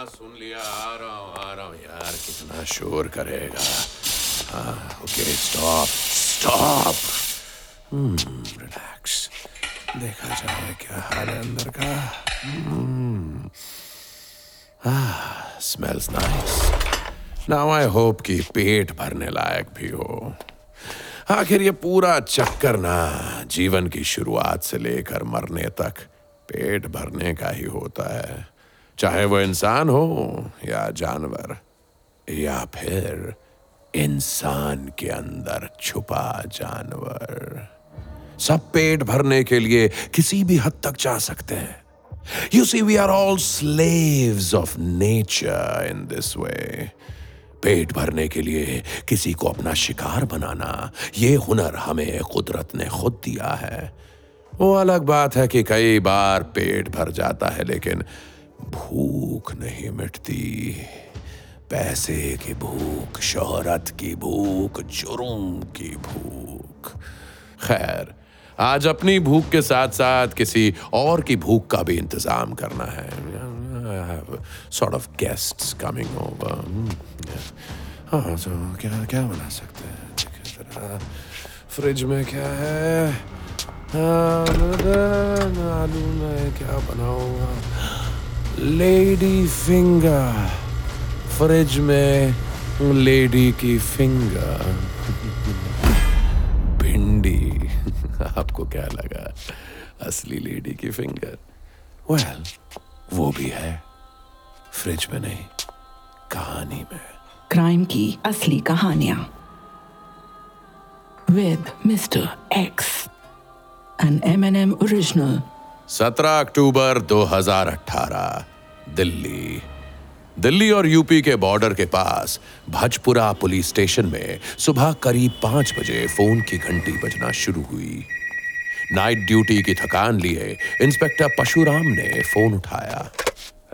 हाँ सुन लिया, आ रहा हूँ, आ रहा हूँ। यार, कितना शोर करेगा। हाँ ओके स्टॉप स्टॉप रिलैक्स देखा जाए क्या हाल है अंदर का। Smells nice now I hope कि पेट भरने लायक भी हो। आखिर ये पूरा चक्कर ना, जीवन की शुरुआत से लेकर मरने तक पेट भरने का ही होता है। चाहे वो इंसान हो या जानवर, या फिर इंसान के अंदर छुपा जानवर। सब पेट भरने के लिए किसी भी हद तक जा सकते हैं। You see we are all slaves of nature in this way पेट भरने के लिए किसी को अपना शिकार बनाना, ये हुनर हमें कुदरत ने खुद दिया है। वो अलग बात है कि कई बार पेट भर जाता है, लेकिन भूख नहीं मिटती। पैसे की भूख, शोहरत की भूख, जुर्म की भूख। खैर, आज अपनी भूख के साथ साथ किसी और की भूख का भी इंतज़ाम करना है। Sort of guests coming over. हाँ तो क्या क्या बना सकते हैं? फ्रिज में क्या है? आलू में क्या बनाऊँगा लेडी फिंगर। फ्रिज में लेडी की फिंगर। भिंडी। आपको क्या लगा? असली लेडी की फिंगर। वेल well, वो भी है। फ्रिज में नहीं कहानी में। क्राइम की असली कहानियाँ। With mister X N M N M original 17 अक्टूबर 2018 दिल्ली। दिल्ली और यूपी के बॉर्डर के पास भजपुरा पुलिस स्टेशन में सुबह करीब पाँच बजे फ़ोन की घंटी बजना शुरू हुई। नाइट ड्यूटी की थकान लिए इंस्पेक्टर पशुराम ने फ़ोन उठाया।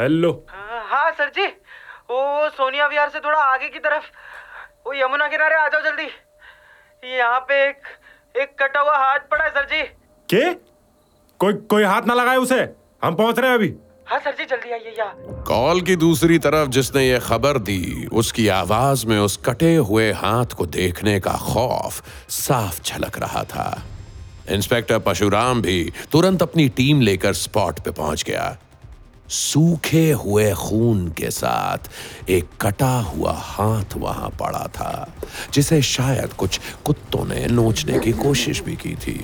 हेलो। हाँ सर जी। वो सोनिया विहार से थोड़ा आगे की तरफ़। वो यमुना किनारे आ जाओ जल्दी। यहाँ पे एक एक कटा हुआ हाथ पड़ा है सर जी। के? कोई कोई हाथ ना लगाए उसे। हम पहुँच रहे हैं अभी। हाँ सर जी, जल्दी आइए यहाँ। कॉल की दूसरी तरफ़ जिसने ये खबर दी, उसकी आवाज़ में उस कटे हुए हाथ को देखने का खौफ साफ़ झलक रहा था। इंस्पेक्टर पशुराम भी तुरंत अपनी टीम लेकर स्पॉट पे पहुँच गया। सूखे हुए खून के साथ एक कटा हुआ हाथ वहाँ पड़ा था, जिसे शायद कुछ कुत्तों ने नोचने की कोशिश भी की थी।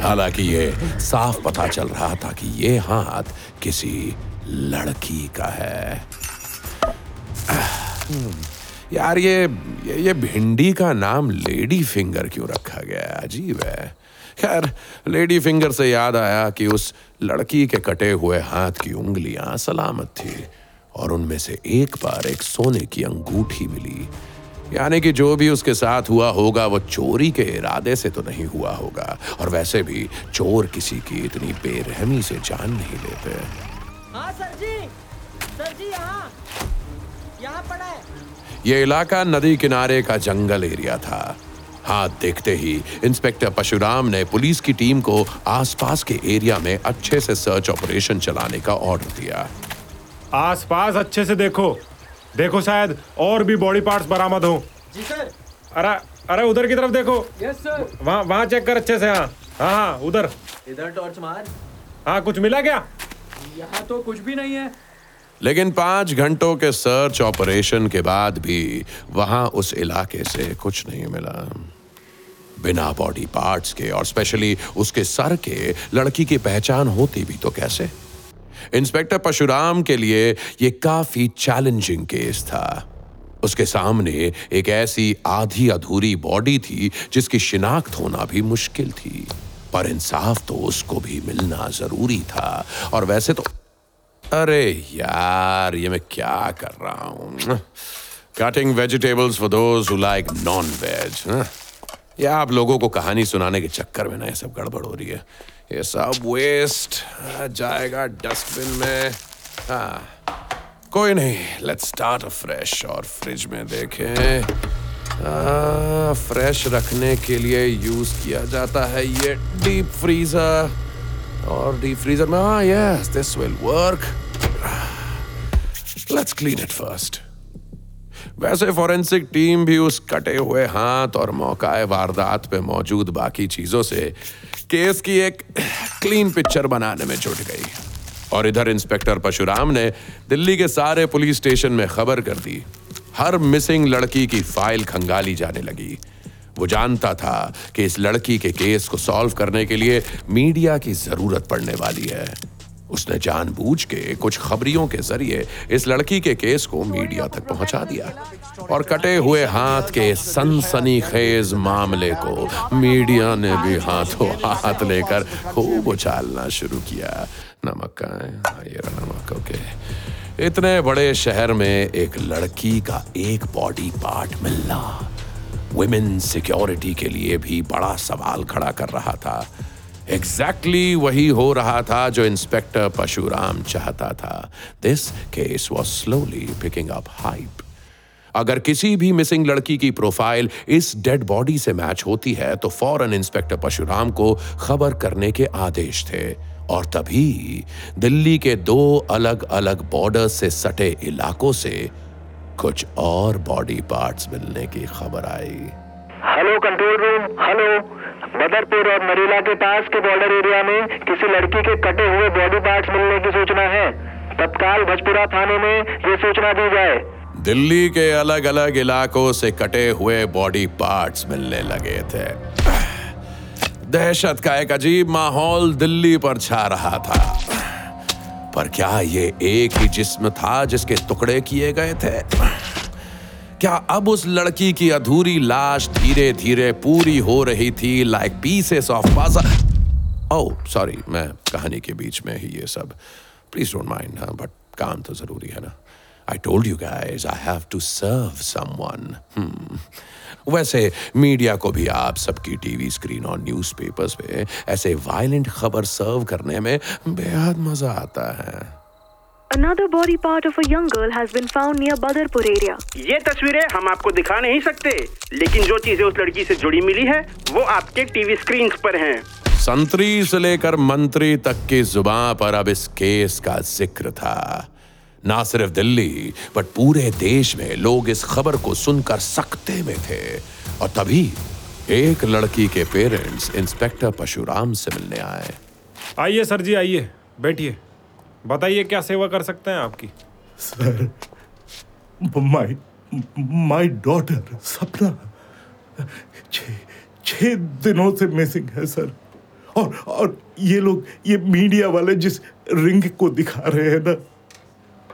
हालाँकि ये साफ़ पता चल रहा था कि ये हाथ किसी लड़की का है। यार ये ये भिंडी का नाम लेडी फिंगर क्यों रखा गया? अजीब है। खैर, लेडी फिंगर से याद आया कि उस लड़की के कटे हुए हाथ की उंगलियाँ सलामत थी और उनमें से एक बार एक सोने की अंगूठी मिली। यानी कि जो भी उसके साथ हुआ होगा वो चोरी के इरादे से तो नहीं हुआ होगा। और वैसे भी चोर किसी की इतनी बेरहमी से जान नहीं लेते। हाँ सर जी। सर जी यहाँ। यहाँ पड़ा है। ये इलाका नदी किनारे का जंगल एरिया था। हाथ देखते ही इंस्पेक्टर पशुराम ने पुलिस की टीम को आसपास के एरिया में अच्छे से सर्च ऑपरेशन चलाने का ऑर्डर दिया। आसपास अच्छे से देखो। देखो शायद और भी बॉडी पार्ट्स बरामद हो। जी सर। अरे अरे उधर की तरफ़ देखो। यस सर वहाँ वहाँ चेक कर अच्छे से हाँ। हाँ हाँ उधर। इधर टॉर्च मार। हाँ कुछ मिला क्या? यहाँ तो कुछ भी नहीं है। लेकिन पाँच घंटों के सर्च ऑपरेशन के बाद भी वहाँ उस इलाके से कुछ नहीं मिला। बिना बॉडी पार्ट्स के और स्पेशली उसके सर के लड़की की पहचान होती भी तो कैसे? इंस्पेक्टर परशुराम के लिए यह काफ़ी चैलेंजिंग केस था। उसके सामने एक ऐसी आधी अधूरी बॉडी थी, जिसकी शिनाख्त होना भी मुश्किल थी। पर इंसाफ तो उसको भी मिलना ज़रूरी था। और वैसे तो अरे यार, ये मैं क्या कर रहा हूँ? Cutting vegetables for those who like non veg या आप लोगों को कहानी सुनाने के चक्कर में ना ये सब गड़बड़ हो रही है? ये सब वेस्ट जाएगा डस्टबिन में। हाँ। कोई नहीं लेट्स स्टार्ट फ्रेश और फ्रिज में देखें। फ्रेश रखने के लिए यूज़ किया जाता है ये डीप फ्रीजर और डीप फ्रीजर में हाँ yes this will work let's clean it first वैसे फॉरेंसिक टीम भी उस कटे हुए हाथ और मौकाए वारदात पे मौजूद बाकी चीज़ों से केस की एक क्लीन पिक्चर बनाने में जुट गई। और इधर इंस्पेक्टर परशुराम ने दिल्ली के सारे पुलिस स्टेशन में खबर कर दी। हर मिसिंग लड़की की फ़ाइल खंगाली जाने लगी। वो जानता था कि इस लड़की के केस को सॉल्व करने के लिए मीडिया की ज़रूरत पड़ने वाली है। उसने जानबूझ के कुछ खबरियों के ज़रिए इस लड़की के केस को मीडिया तक पहुँचा दिया और कटे हुए हाथ के सनसनीखेज मामले को मीडिया ने भी हाथों हाथ लेकर खूब उछालना शुरू किया। नमक है नमक, ओके। इतने बड़े शहर में एक लड़की का एक बॉडी पार्ट मिलना वुमेन सिक्योरिटी के लिए भी बड़ा सवाल खड़ा कर रहा था। एग्जैक्टली exactly वही हो रहा था जो इंस्पेक्टर परशुराम चाहता था। This case was slowly picking up hype अगर किसी भी मिसिंग लड़की की प्रोफ़ाइल इस डेड बॉडी से मैच होती है तो फ़ौरन इंस्पेक्टर पशुराम को खबर करने के आदेश थे। और तभी दिल्ली के दो अलग अलग बॉर्डर से सटे इलाकों से कुछ और बॉडी पार्ट्स मिलने की खबर आई। Hello control room hello Badarpur और नरेला के पास के बॉर्डर एरिया में किसी लड़की के कटे हुए बॉडी पार्ट्स मिलने की सूचना है। तत्काल भजपुरा थाने में ये सूचना दी जाए। दिल्ली के अलग अलग इलाकों से कटे हुए बॉडी पार्ट्स मिलने लगे थे। दहशत का एक अजीब माहौल दिल्ली पर छा रहा था। पर क्या ये एक ही जिस्म था जिसके टुकड़े किए गए थे? क्या अब उस लड़की की अधूरी लाश धीरे धीरे पूरी हो रही थी like pieces of oh sorry मैं कहानी के बीच में ही ये सब। प्लीज़ डोंट माइंड हाँ बट काम तो ज़रूरी है ना। I told you guys I have to serve someone वैसे मीडिया को भी आप सबकी टीवी स्क्रीन और न्यूज़पेपर्स पे ऐसे वायलेंट खबर सर्व करने में बेहद मज़ा आता है। Another body part of a young girl has been found near Badarpur area. ये तस्वीरें हम आपको दिखा नहीं सकते लेकिन जो चीज़ें उस लड़की से जुड़ी मिली है वो आपके टीवी स्क्रीन पर हैं। संतरी से लेकर मंत्री तक की ज़ुबान पर अब इस केस का ज़िक्र था ना सिर्फ़ दिल्ली बट पूरे देश में लोग इस खबर को सुनकर सकते में थे और तभी एक लड़की के पेरेंट्स इंस्पेक्टर परशुराम से मिलने आए आइए सर जी आइए बैठिए बताइए क्या सेवा कर सकते हैं आपकी? सर माय माय डॉटर सपना। छः छः दिनों से मिसिंग है सर और और ये लोग ये मीडिया वाले जिस रिंग को दिखा रहे हैं ना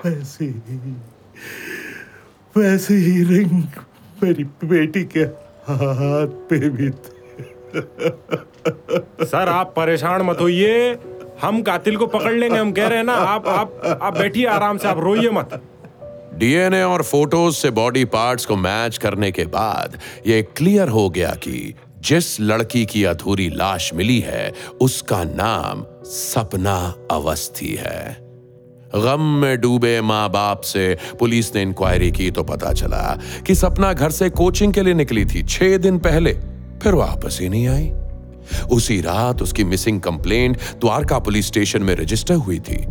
वैसे ही वैसे ही रिंग मेरी बेटी के हाथ पे भी थे। सर आप परेशान मत होइए। हम कातिल को पकड़ लेंगे, हम कह रहे हैं ना, आप आप आप बैठिए आराम से, आप रोइए मत। डीएनए और फ़ोटोज़ से बॉडी पार्ट्स को मैच करने के बाद यह क्लियर हो गया कि जिस लड़की की अधूरी लाश मिली है, उसका नाम सपना अवस्थी है। गम में डूबे माँ बाप से पुलिस ने इंक्वायरी की तो पता चला कि सपना घर से कोचिंग के लिए निकली थी। छह दिन पहले, फिर वापस ही नहीं आई। उसी रात उसकी missing complaint Dwarka police station में रजिस्टर हुई थी।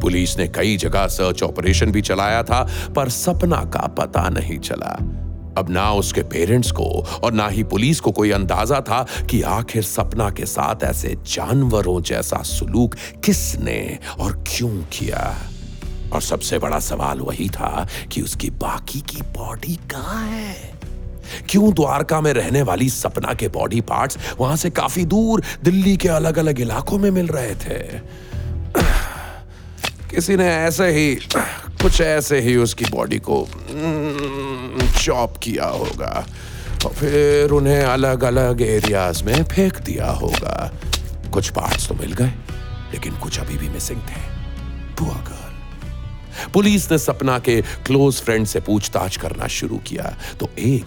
पुलिस ने कई जगह सर्च ऑपरेशन भी चलाया था, पर सपना का पता नहीं चला। अब ना उसके पेरेंट्स को और ना ही पुलिस को कोई अंदाज़ा था कि आखिर सपना के साथ ऐसे जानवरों जैसा सुलूक किसने और क्यों किया। और सबसे बड़ा सवाल वही था कि उसकी बाकी की बॉडी कहाँ है? क्यों द्वारका में रहने वाली सपना के बॉडी पार्ट्स वहाँ से काफ़ी दूर दिल्ली के अलग अलग इलाकों में मिल रहे थे? किसी ने ऐसे ही, कुछ ऐसे ही उसकी बॉडी को चॉप किया होगा और फिर उन्हें अलग अलग एरियाज़ में फेंक दिया होगा। कुछ पार्ट्स तो मिल गए, लेकिन कुछ अभी भी मिसिंग थे। पुलिस ने सपना के क्लोज फ्रेंड से पूछताछ करना शुरू किया तो एक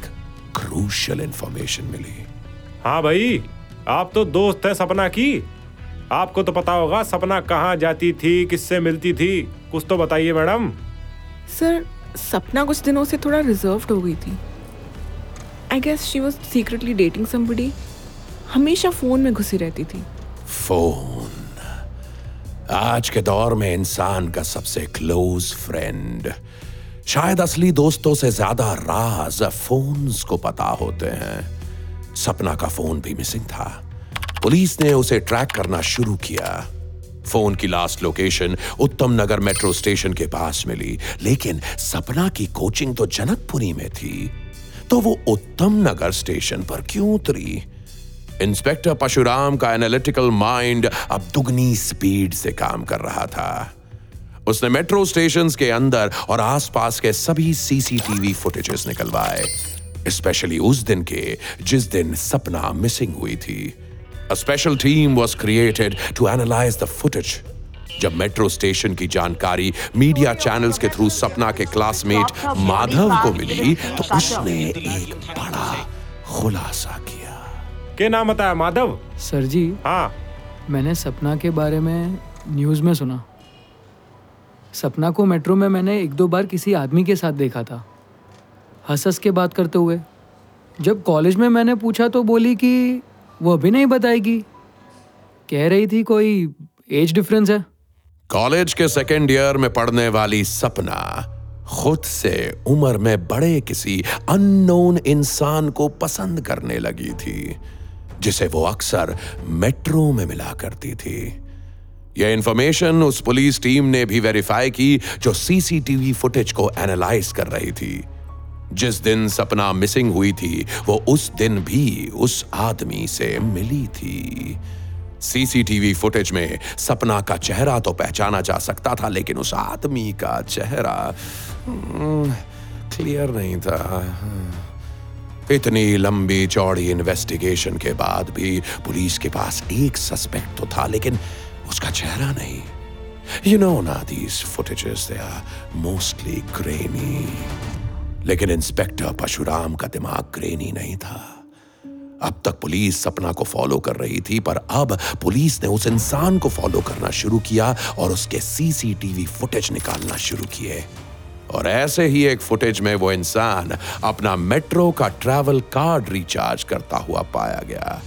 क्रूशियल इंफॉर्मेशन मिली। हाँ भाई आप तो दोस्त है सपना की। आपको तो पता होगा सपना कहाँ जाती थी किससे मिलती थी। कुछ तो बताइए मैडम। सर सपना कुछ दिनों से थोड़ा रिज़र्व हो गई थी। I guess she was secretly dating somebody हमेशा फ़ोन में घुसी रहती थी। फ़ोन आज के दौर में इंसान का सबसे क्लोज फ्रेंड शायद असली दोस्तों से ज़्यादा राज फोन्स को पता होते हैं। सपना का फ़ोन भी मिसिंग था। पुलिस ने उसे ट्रैक करना शुरू किया। फ़ोन की लास्ट लोकेशन उत्तम नगर मेट्रो स्टेशन के पास मिली, लेकिन सपना की कोचिंग तो जनकपुरी में थी। तो वो उत्तम नगर स्टेशन पर क्यों उतरी? इंस्पेक्टर परशुराम का एनालिटिकल माइंड अब दुगनी स्पीड से काम कर रहा था। उसने मेट्रो स्टेशन के अंदर और आसपास के सभी सीसीटीवी फुटेजेस निकलवाए स्पेशली उस दिन के जिस दिन सपना मिसिंग हुई थी। A special team was created to analyze the footage. जब मेट्रो स्टेशन की जानकारी मीडिया चैनल्स के थ्रू सपना के क्लासमेट माधव को मिली तो उसने एक बड़ा खुलासा किया। के नाम बताया माधव? सर जी हाँ। मैंने सपना के बारे में न्यूज़ में सुना। सपना को मेट्रो में मैंने एक दो बार किसी आदमी के साथ देखा था। हंस हंस के बात करते हुए। जब कॉलेज में मैंने पूछा तो बोली कि वो अभी नहीं बताएगी। कह रही थी कोई एज डिफरेंस है? कॉलेज के सेकेंड ईयर में पढ़ने वाली सपना खुद से उम्र में बड़े किसी अननोन इंसान को पसंद करने लगी थी, जिसे वो अक्सर मेट्रो में मिला करती थी। यह इंफॉर्मेशन उस पुलिस टीम ने भी वेरीफाई की, जो सीसीटीवी फुटेज को एनालाइज कर रही थी। जिस दिन सपना मिसिंग हुई थी, वो उस दिन भी उस आदमी से मिली थी। सीसीटीवी फुटेज में सपना का चेहरा तो पहचाना जा सकता था, लेकिन उस आदमी का चेहरा क्लियर नहीं था। इतनी लंबी चौड़ी इन्वेस्टिगेशन के बाद भी पुलिस के पास एक सस्पेक्ट तो था, लेकिन उसका चेहरा नहीं। यू नो ना these footages they are mostly grainy लेकिन इंस्पेक्टर परशुराम का दिमाग ग्रेनी नहीं था। अब तक पुलिस सपना को फॉलो कर रही थी, पर अब पुलिस ने उस इंसान को फॉलो करना शुरू किया और उसके सीसीटीवी फुटेज निकालना शुरू किए। और ऐसे ही एक फुटेज में वो इंसान अपना मेट्रो का ट्रैवल कार्ड रिचार्ज करता हुआ पाया गया।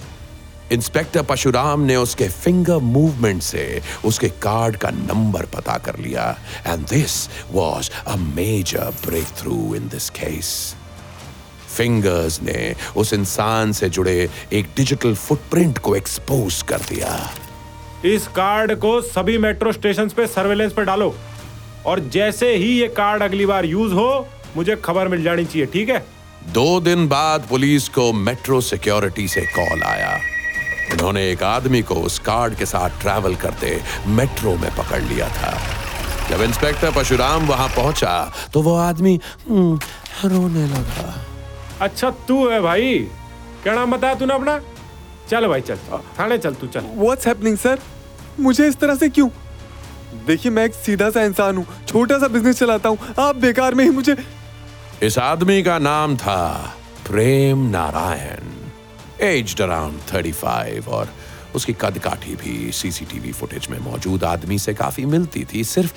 इंस्पेक्टर परशुराम ने उसके फिंगर मूवमेंट से उसके कार्ड का नंबर पता कर लिया. And this was a major breakthrough in this case fingers ने उस इंसान से जुड़े एक डिजिटल फुटप्रिंट को एक्सपोज कर दिया. इस कार्ड को सभी मेट्रो स्टेशन पे सर्वेलेंस पे डालो. और जैसे ही ये कार्ड अगली बार यूज़ हो मुझे खबर मिल जानी चाहिए ठीक है? दो दिन बाद पुलिस को मेट्रो सिक्योरिटी से कॉल आया. उन्होंने एक आदमी को उस कार्ड के साथ ट्रैवल करते मेट्रो में पकड़ लिया था। जब इंस्पेक्टर परशुराम वहाँ पहुँचा तो वो आदमी हम्म, रोने लगा। अच्छा तू है भाई। क्या नाम बताया तूने अपना। चल भाई चल। थाने चल तू चल। व्हाट्स हैपनिंग सर मुझे इस तरह से क्यों? देखिए मैं एक सीधा सा इंसान हूँ। छोटा सा बिज़नेस चलाता हूँ। आप बेकार में ही मुझे इस आदमी का नाम था प्रेम नारायण। एज्ड अराउंड 35 और उसकी कद काठी भी सीसीटीवी फुटेज में मौजूद आदमी से काफ़ी मिलती थी। सिर्फ़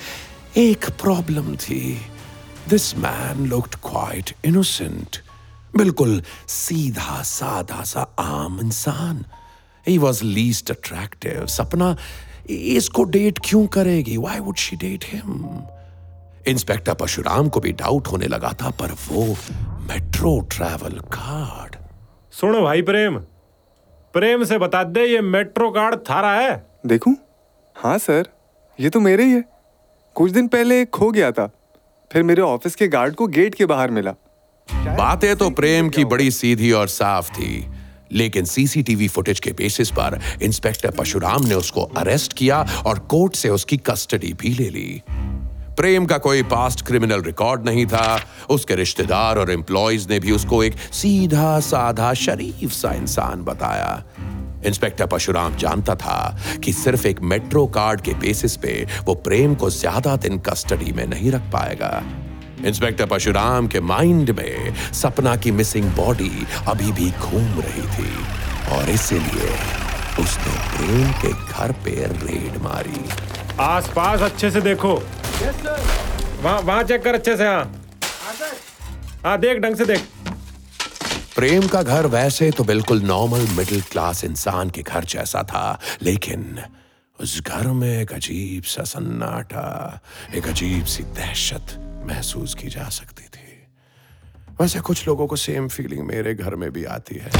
एक प्रॉब्लम थी। This man looked quite innocent बिल्कुल सीधा, साधा सा, आम इंसान। ही वॉज़ लीस्ट अट्रैक्टिव सपना, इसको डेट क्यों करेगी? Why would she date him inspector Parshuram को भी डाउट होने लगा था, पर वो मेट्रो ट्रैवल कार्ड सुनो भाई प्रेम। प्रेम से बता दे ये मेट्रो कार्ड थारा है। देखूँ? हाँ सर। ये तो मेरे ही है। कुछ दिन पहले खो गया था। फिर मेरे ऑफ़िस के गार्ड को गेट के बाहर मिला। बातें तो प्रेम की बड़ी सीधी और साफ़ थी लेकिन सीसीटीवी फुटेज के बेसिस पर इंस्पेक्टर परशुराम ने उसको अरेस्ट किया और कोर्ट से उसकी कस्टडी भी ले ली। प्रेम का कोई पास्ट क्रिमिनल रिकॉर्ड नहीं था। उसके रिश्तेदार और एम्प्लॉयज़ ने भी उसको एक सीधा, साधा, शरीफ सा इंसान बताया। इंस्पेक्टर परशुराम जानता था कि सिर्फ़ एक मेट्रो कार्ड के बेसिस पे वो प्रेम को ज़्यादा दिन कस्टडी में नहीं रख पाएगा। इंस्पेक्टर परशुराम के माइंड में सपना की मिसिंग बॉडी अभी भी घूम रही थी और इसीलिए उसने प्रेम के घर पे रेड मारी। आसपास अच्छे से देखो। वहाँ वहाँ चेक कर अच्छे से हाँ। हाँ देख ढंग से देख। प्रेम का घर वैसे तो बिल्कुल नॉर्मल मिडिल क्लास इंसान के घर जैसा था लेकिन उस घर में एक अजीब सा सन्नाटा एक अजीब सी दहशत महसूस की जा सकती थी। वैसे कुछ लोगों को सेम फीलिंग मेरे घर में भी आती है।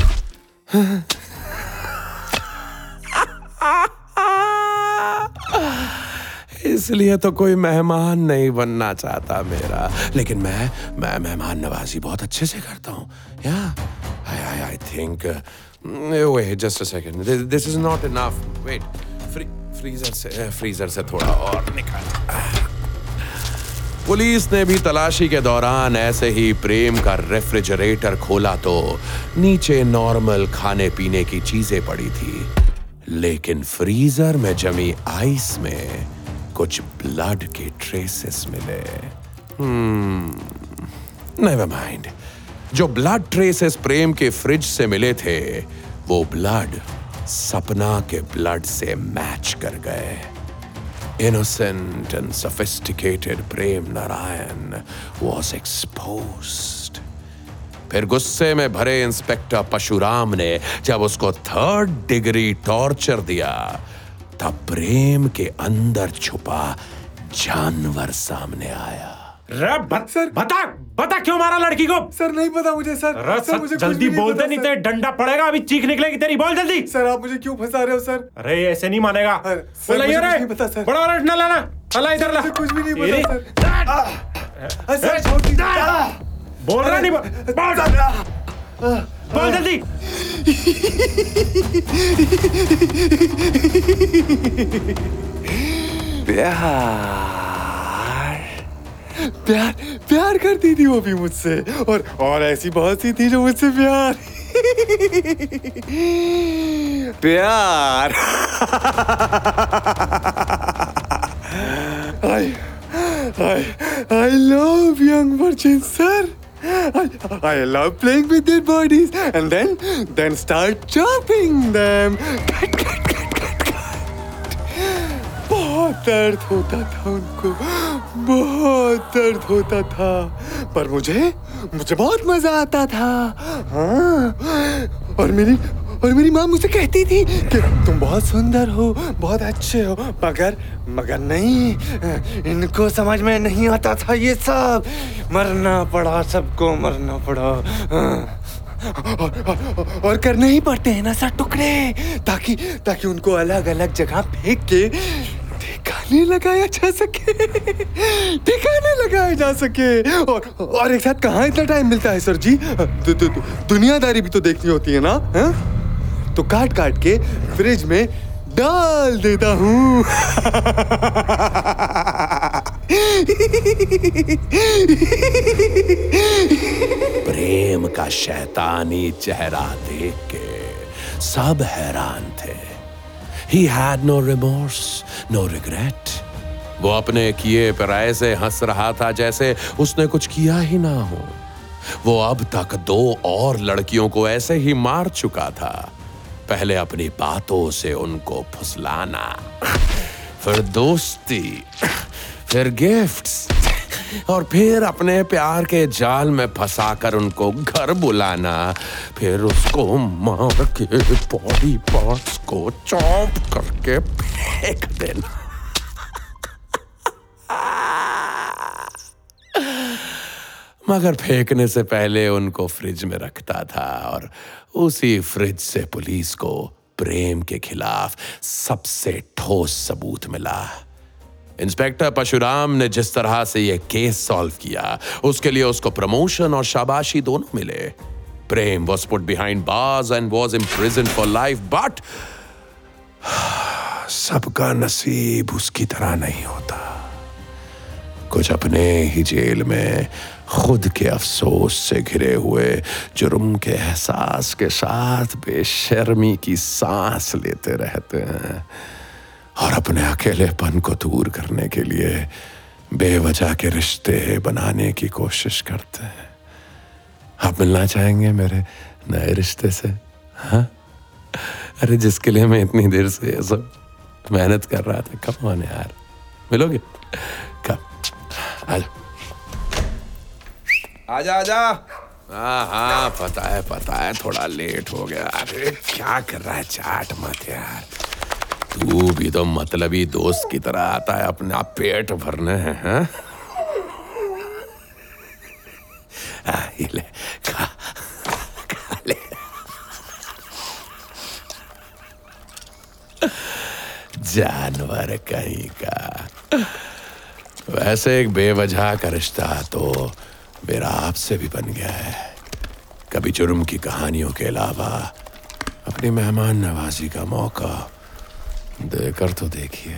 इसलिए तो कोई मेहमान नहीं बनना चाहता मेरा। लेकिन मैं मैं मेहमान नवाजी बहुत अच्छे से करता हूँ। या I I I think just a this is not enough wait freezer से फ्रीजर से थोड़ा और निकाल। पुलिस ने भी तलाशी के दौरान ऐसे ही प्रेम का रेफ्रिजरेटर खोला तो नीचे नॉर्मल खाने पीने की चीज़ें पड़ी थी। लेकिन फ्रीजर में जमी आइस में कुछ ब्लड के ट्रेसेस मिले। नेवर माइंड जो ब्लड ट्रेसेस प्रेम के फ्रिज से मिले थे, वो ब्लड सपना के ब्लड से मैच कर गए। Innocent and sophisticated Prem Narayan was exposed. फिर गुस्से में भरे इंस्पेक्टर पशुराम ने जब उसको थर्ड डिग्री टॉर्चर दिया तब प्रेम के अंदर छुपा जानवर सामने आया। रे बत, सर। बता बता क्यों मारा लड़की को? सर नहीं पता मुझे सर। सर सर, मुझे जल्दी भी नहीं बोल दे नहीं सर। तो डंडा पड़ेगा अभी चीख निकलेगी तेरी बोल जल्दी। सर आप मुझे क्यों फंसा रहे हो सर? अरे ऐसे नहीं मानेगा। सर, मुझे ये कुछ रे नहीं पता, सर। बड़ा वाला डंडा लाना। चला इधर ला। कुछ भी नहीं पता सर। दीजिए। बोल रहा नहीं बोल जल्दी। प्यार। प्यार प्यार करती थी वो भी मुझसे। और और ऐसी बहुत सी थी जो मुझसे प्यार। प्यार। I I I love young virgins sir I, I love playing with their bodies and then then start chopping them बहुत दर्द होता था उनको बहुत दर्द होता था पर मुझे मुझे बहुत मज़ा आता था हाँ और मेरी और मेरी माँ मुझे कहती थी कि तुम बहुत सुंदर हो बहुत अच्छे हो मगर मगर नहीं इनको समझ में नहीं आता था ये सब मरना पड़ा सबको मरना पड़ा। और, और, और करने ही पड़ते हैं ना सर टुकड़े ताकि ताकि उनको अलग अलग जगह फेंक के ठिकाने लगाया जा सके ठिकाने लगाए जा सके और और एक साथ कहाँ इतना टाइम मिलता है सर जी दु, दु, दु, दुनियादारी भी तो देखनी होती है ना है? तो काट काट के फ्रिज में डाल देता हूँ। प्रेम का शैतानी चेहरा देख के सब हैरान थे। He had no remorse no regret वो अपने किए पर ऐसे हंस रहा था जैसे उसने कुछ किया ही ना हो। वो अब तक दो और लड़कियों को ऐसे ही मार चुका था। पहले अपनी बातों से उनको फुसलाना। फिर दोस्ती, फिर गिफ्ट्स और फिर अपने प्यार के जाल में फंसाकर उनको घर बुलाना। फिर उसको मार के बॉडी पार्ट्स को चौंप करके फेंक देना। मगर फेंकने से पहले उनको फ्रिज में रखता था और उसी फ्रिज से पुलिस को प्रेम के खिलाफ सबसे ठोस सबूत मिला। इंस्पेक्टर परशुराम ने जिस तरह से यह केस सॉल्व किया, उसके लिए उसको प्रमोशन और शाबाशी दोनों मिले। Prem was put behind bars and was imprison for life but सबका नसीब उसकी तरह नहीं होता। कुछ अपने ही जेल में खुद के अफसोस से घिरे हुए, जुर्म के एहसास के साथ बेशर्मी की सांस लेते रहते हैं। और अपने अकेलेपन को दूर करने के लिए बेवजह के रिश्ते बनाने की कोशिश करते हैं। आप मिलना चाहेंगे मेरे नए रिश्ते से? हाँ? अरे, जिसके लिए मैं इतनी देर से ये सब मेहनत कर रहा था। कब ऑन यार। मिलोगे? कब आजा। आजा आजा। हाँ हाँ पता है पता है, थोड़ा लेट हो गया। अरे, क्या कर रहा है? चाट मत यार। तू भी तो मतलबी दोस्त की तरह आता है, अपना पेट भरने हैं ले। जानवर कहीं का। वैसे एक बेवजह का रिश्ता तो मेरा आपसे भी बन गया है। कभी जुर्म की कहानियों के अलावा अपनी मेहमान नवाजी का मौका देकर तो देखिए।